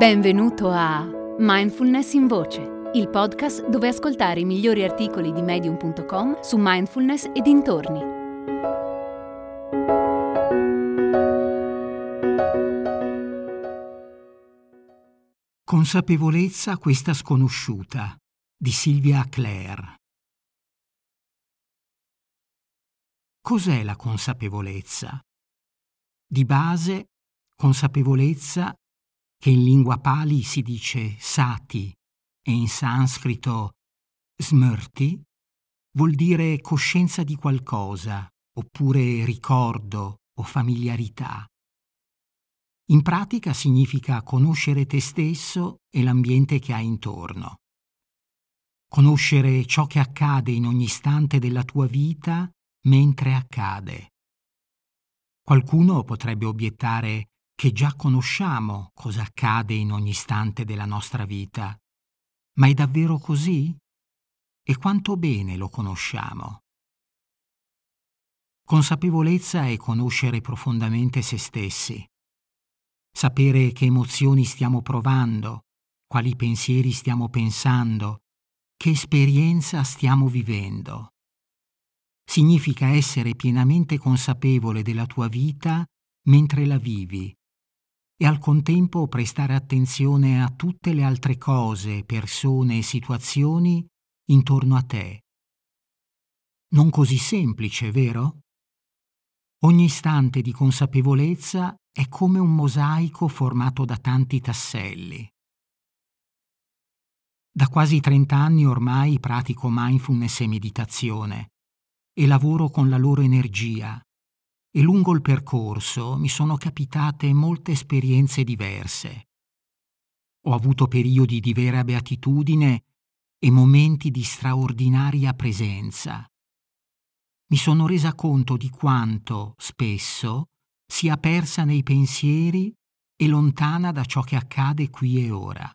Benvenuto a Mindfulness in Voce, il podcast dove ascoltare i migliori articoli di medium.com su mindfulness e dintorni. Consapevolezza questa sconosciuta di Silvia Clare. Cos'è la consapevolezza? Di base, consapevolezza che in lingua pali si dice sati e in sanscrito smrti, vuol dire coscienza di qualcosa, oppure ricordo o familiarità. In pratica significa conoscere te stesso e l'ambiente che hai intorno. Conoscere ciò che accade in ogni istante della tua vita mentre accade. Qualcuno potrebbe obiettare che già conosciamo cosa accade in ogni istante della nostra vita. Ma è davvero così? E quanto bene lo conosciamo? Consapevolezza è conoscere profondamente se stessi, sapere che emozioni stiamo provando, quali pensieri stiamo pensando, che esperienza stiamo vivendo. Significa essere pienamente consapevole della tua vita mentre la vivi e al contempo prestare attenzione a tutte le altre cose, persone e situazioni intorno a te. Non così semplice, vero? Ogni istante di consapevolezza è come un mosaico formato da tanti tasselli. Da quasi 30 anni ormai pratico mindfulness e meditazione e lavoro con la loro energia, e lungo il percorso mi sono capitate molte esperienze diverse. Ho avuto periodi di vera beatitudine e momenti di straordinaria presenza. Mi sono resa conto di quanto, spesso, sia persa nei pensieri e lontana da ciò che accade qui e ora.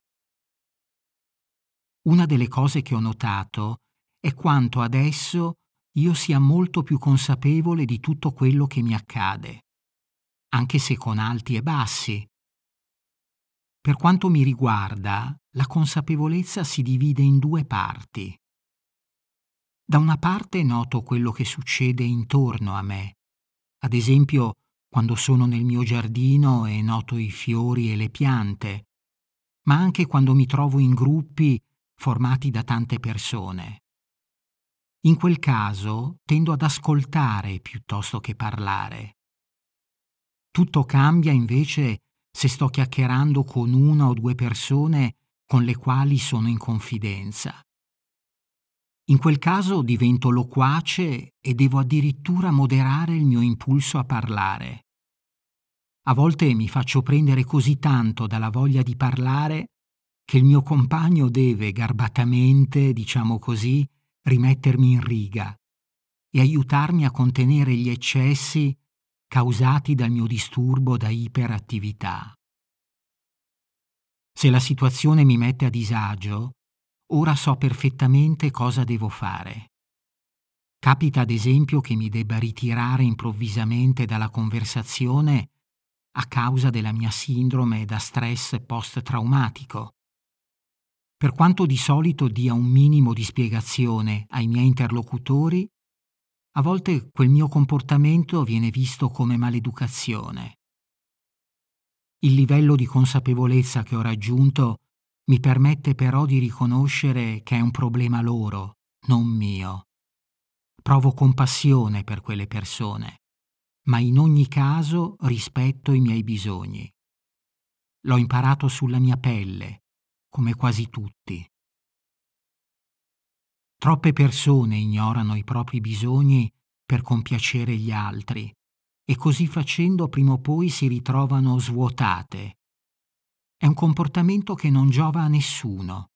Una delle cose che ho notato è quanto adesso io sia molto più consapevole di tutto quello che mi accade, anche se con alti e bassi. Per quanto mi riguarda, la consapevolezza si divide in due parti. Da una parte noto quello che succede intorno a me, ad esempio quando sono nel mio giardino e noto i fiori e le piante, ma anche quando mi trovo in gruppi formati da tante persone. In quel caso tendo ad ascoltare piuttosto che parlare. Tutto cambia invece se sto chiacchierando con una o due persone con le quali sono in confidenza. In quel caso divento loquace e devo addirittura moderare il mio impulso a parlare. A volte mi faccio prendere così tanto dalla voglia di parlare che il mio compagno deve garbatamente, diciamo così, rimettermi in riga e aiutarmi a contenere gli eccessi causati dal mio disturbo da iperattività. Se la situazione mi mette a disagio, ora so perfettamente cosa devo fare. Capita ad esempio che mi debba ritirare improvvisamente dalla conversazione a causa della mia sindrome da stress post-traumatico per quanto di solito dia un minimo di spiegazione ai miei interlocutori, a volte quel mio comportamento viene visto come maleducazione. Il livello di consapevolezza che ho raggiunto mi permette però di riconoscere che è un problema loro, non mio. Provo compassione per quelle persone, ma in ogni caso rispetto i miei bisogni. L'ho imparato sulla mia pelle come quasi tutti. Troppe persone ignorano i propri bisogni per compiacere gli altri e così facendo prima o poi si ritrovano svuotate. È un comportamento che non giova a nessuno.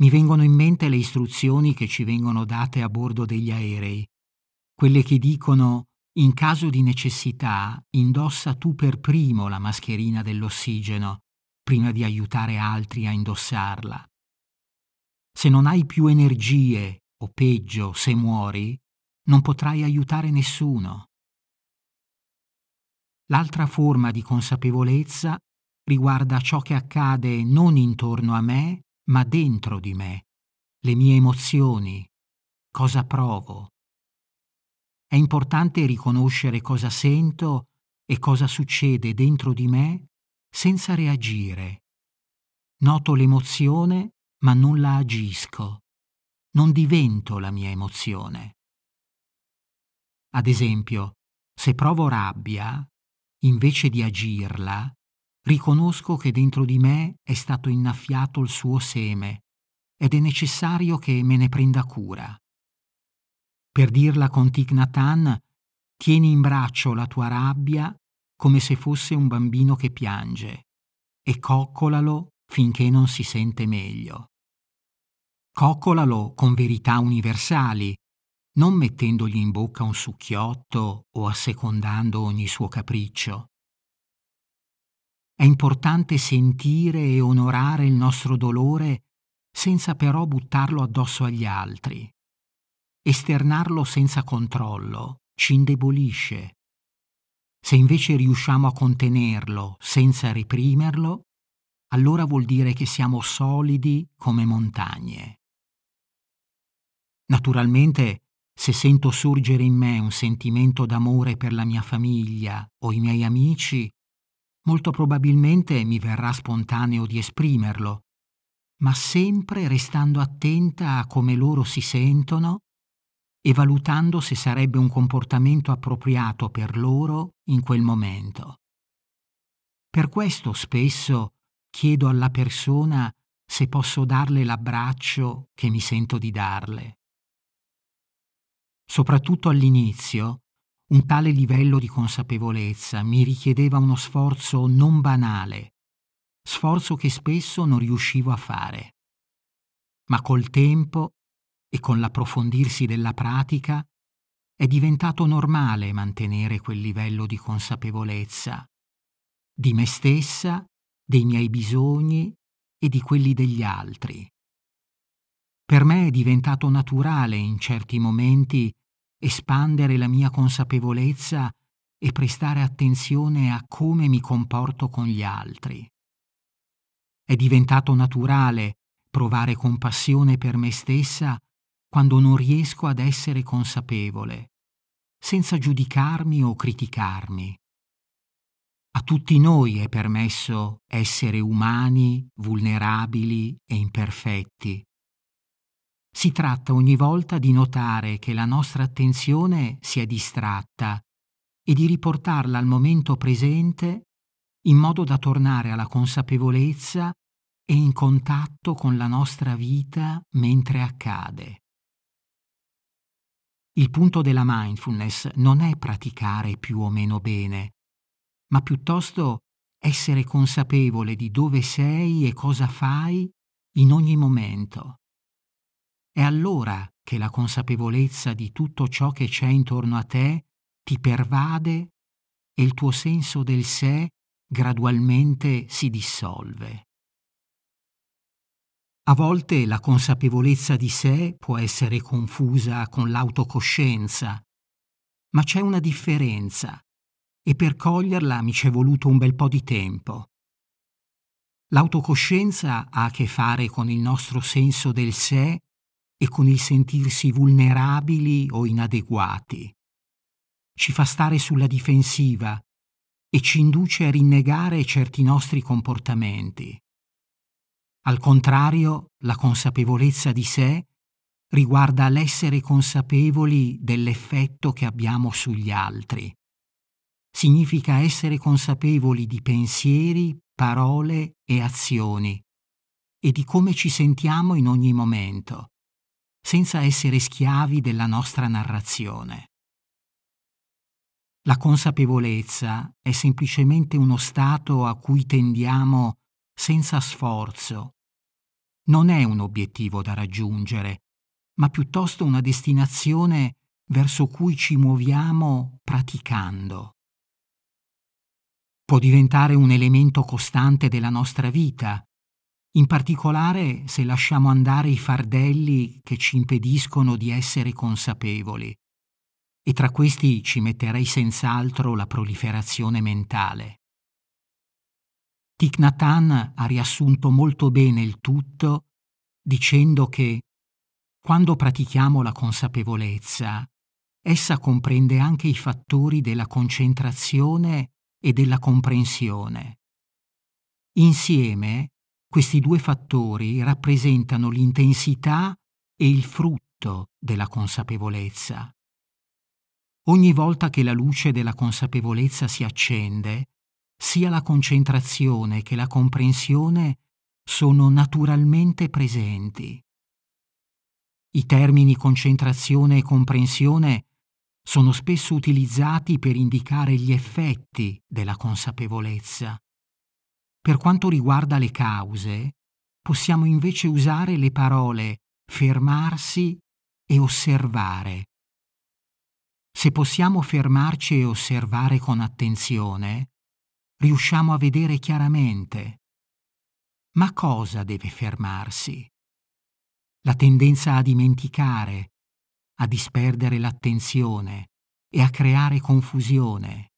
Mi vengono in mente le istruzioni che ci vengono date a bordo degli aerei, quelle che dicono in caso di necessità indossa tu per primo la mascherina dell'ossigeno prima di aiutare altri a indossarla. Se non hai più energie, o peggio, se muori, non potrai aiutare nessuno. L'altra forma di consapevolezza riguarda ciò che accade non intorno a me, ma dentro di me, le mie emozioni, cosa provo. È importante riconoscere cosa sento e cosa succede dentro di me senza reagire. Noto l'emozione, ma non la agisco. Non divento la mia emozione. Ad esempio, se provo rabbia, invece di agirla, riconosco che dentro di me è stato innaffiato il suo seme ed è necessario che me ne prenda cura. Per dirla con Thich Nhat tieni in braccio la tua rabbia come se fosse un bambino che piange e coccolalo finché non si sente meglio. Coccolalo con verità universali, non mettendogli in bocca un succhiotto o assecondando ogni suo capriccio. È importante sentire e onorare il nostro dolore senza però buttarlo addosso agli altri. Esternarlo senza controllo ci indebolisce se invece riusciamo a contenerlo senza reprimerlo, allora vuol dire che siamo solidi come montagne. Naturalmente, se sento sorgere in me un sentimento d'amore per la mia famiglia o i miei amici, molto probabilmente mi verrà spontaneo di esprimerlo, ma sempre restando attenta a come loro si sentono e valutando se sarebbe un comportamento appropriato per loro in quel momento. Per questo spesso chiedo alla persona se posso darle l'abbraccio che mi sento di darle. Soprattutto all'inizio, un tale livello di consapevolezza mi richiedeva uno sforzo non banale, sforzo che spesso non riuscivo a fare. Ma col tempo e con l'approfondirsi della pratica è diventato normale mantenere quel livello di consapevolezza di me stessa, dei miei bisogni e di quelli degli altri. Per me è diventato naturale in certi momenti espandere la mia consapevolezza e prestare attenzione a come mi comporto con gli altri. È diventato naturale provare compassione per me stessa quando non riesco ad essere consapevole, senza giudicarmi o criticarmi. A tutti noi è permesso essere umani, vulnerabili e imperfetti. Si tratta ogni volta di notare che la nostra attenzione si è distratta e di riportarla al momento presente in modo da tornare alla consapevolezza e in contatto con la nostra vita mentre accade. Il punto della mindfulness non è praticare più o meno bene, ma piuttosto essere consapevole di dove sei e cosa fai in ogni momento. È allora che la consapevolezza di tutto ciò che c'è intorno a te ti pervade e il tuo senso del sé gradualmente si dissolve. A volte la consapevolezza di sé può essere confusa con l'autocoscienza, ma c'è una differenza e per coglierla mi c'è voluto un bel po' di tempo. L'autocoscienza ha a che fare con il nostro senso del sé e con il sentirsi vulnerabili o inadeguati. Ci fa stare sulla difensiva e ci induce a rinnegare certi nostri comportamenti. Al contrario, la consapevolezza di sé riguarda l'essere consapevoli dell'effetto che abbiamo sugli altri. Significa essere consapevoli di pensieri, parole e azioni e di come ci sentiamo in ogni momento, senza essere schiavi della nostra narrazione. La consapevolezza è semplicemente uno stato a cui tendiamo senza sforzo non è un obiettivo da raggiungere, ma piuttosto una destinazione verso cui ci muoviamo praticando. Può diventare un elemento costante della nostra vita, in particolare se lasciamo andare i fardelli che ci impediscono di essere consapevoli. E tra questi ci metterei senz'altro la proliferazione mentale. Thich Nhat ha riassunto molto bene il tutto dicendo che quando pratichiamo la consapevolezza, essa comprende anche i fattori della concentrazione e della comprensione. Insieme, questi due fattori rappresentano l'intensità e il frutto della consapevolezza. Ogni volta che la luce della consapevolezza si accende, sia la concentrazione che la comprensione sono naturalmente presenti. I termini concentrazione e comprensione sono spesso utilizzati per indicare gli effetti della consapevolezza. Per quanto riguarda le cause, possiamo invece usare le parole fermarsi e osservare. Se possiamo fermarci e osservare con attenzione, riusciamo a vedere chiaramente. Ma cosa deve fermarsi? La tendenza a dimenticare, a disperdere l'attenzione e a creare confusione.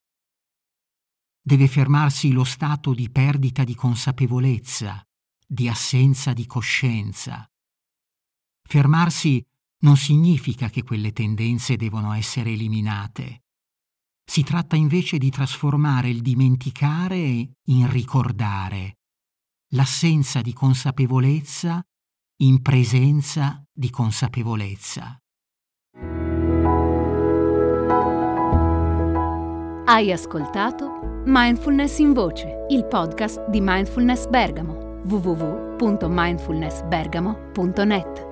Deve fermarsi lo stato di perdita di consapevolezza, di assenza di coscienza. Fermarsi non significa che quelle tendenze devono essere eliminate. Si tratta invece di trasformare il dimenticare in ricordare, l'assenza di consapevolezza in presenza di consapevolezza. Hai ascoltato Mindfulness in Voce, il podcast di Mindfulness Bergamo, www.mindfulnessbergamo.net.